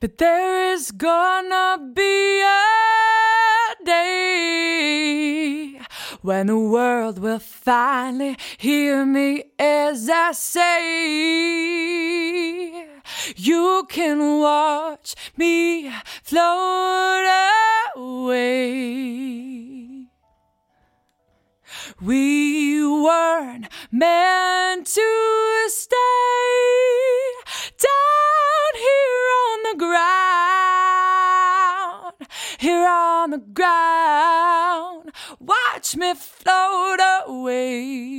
But there is gonna be a day when the world will finally hear me as I say, You can watch me float away. We weren't meant to stay here on the ground. Watch me float away.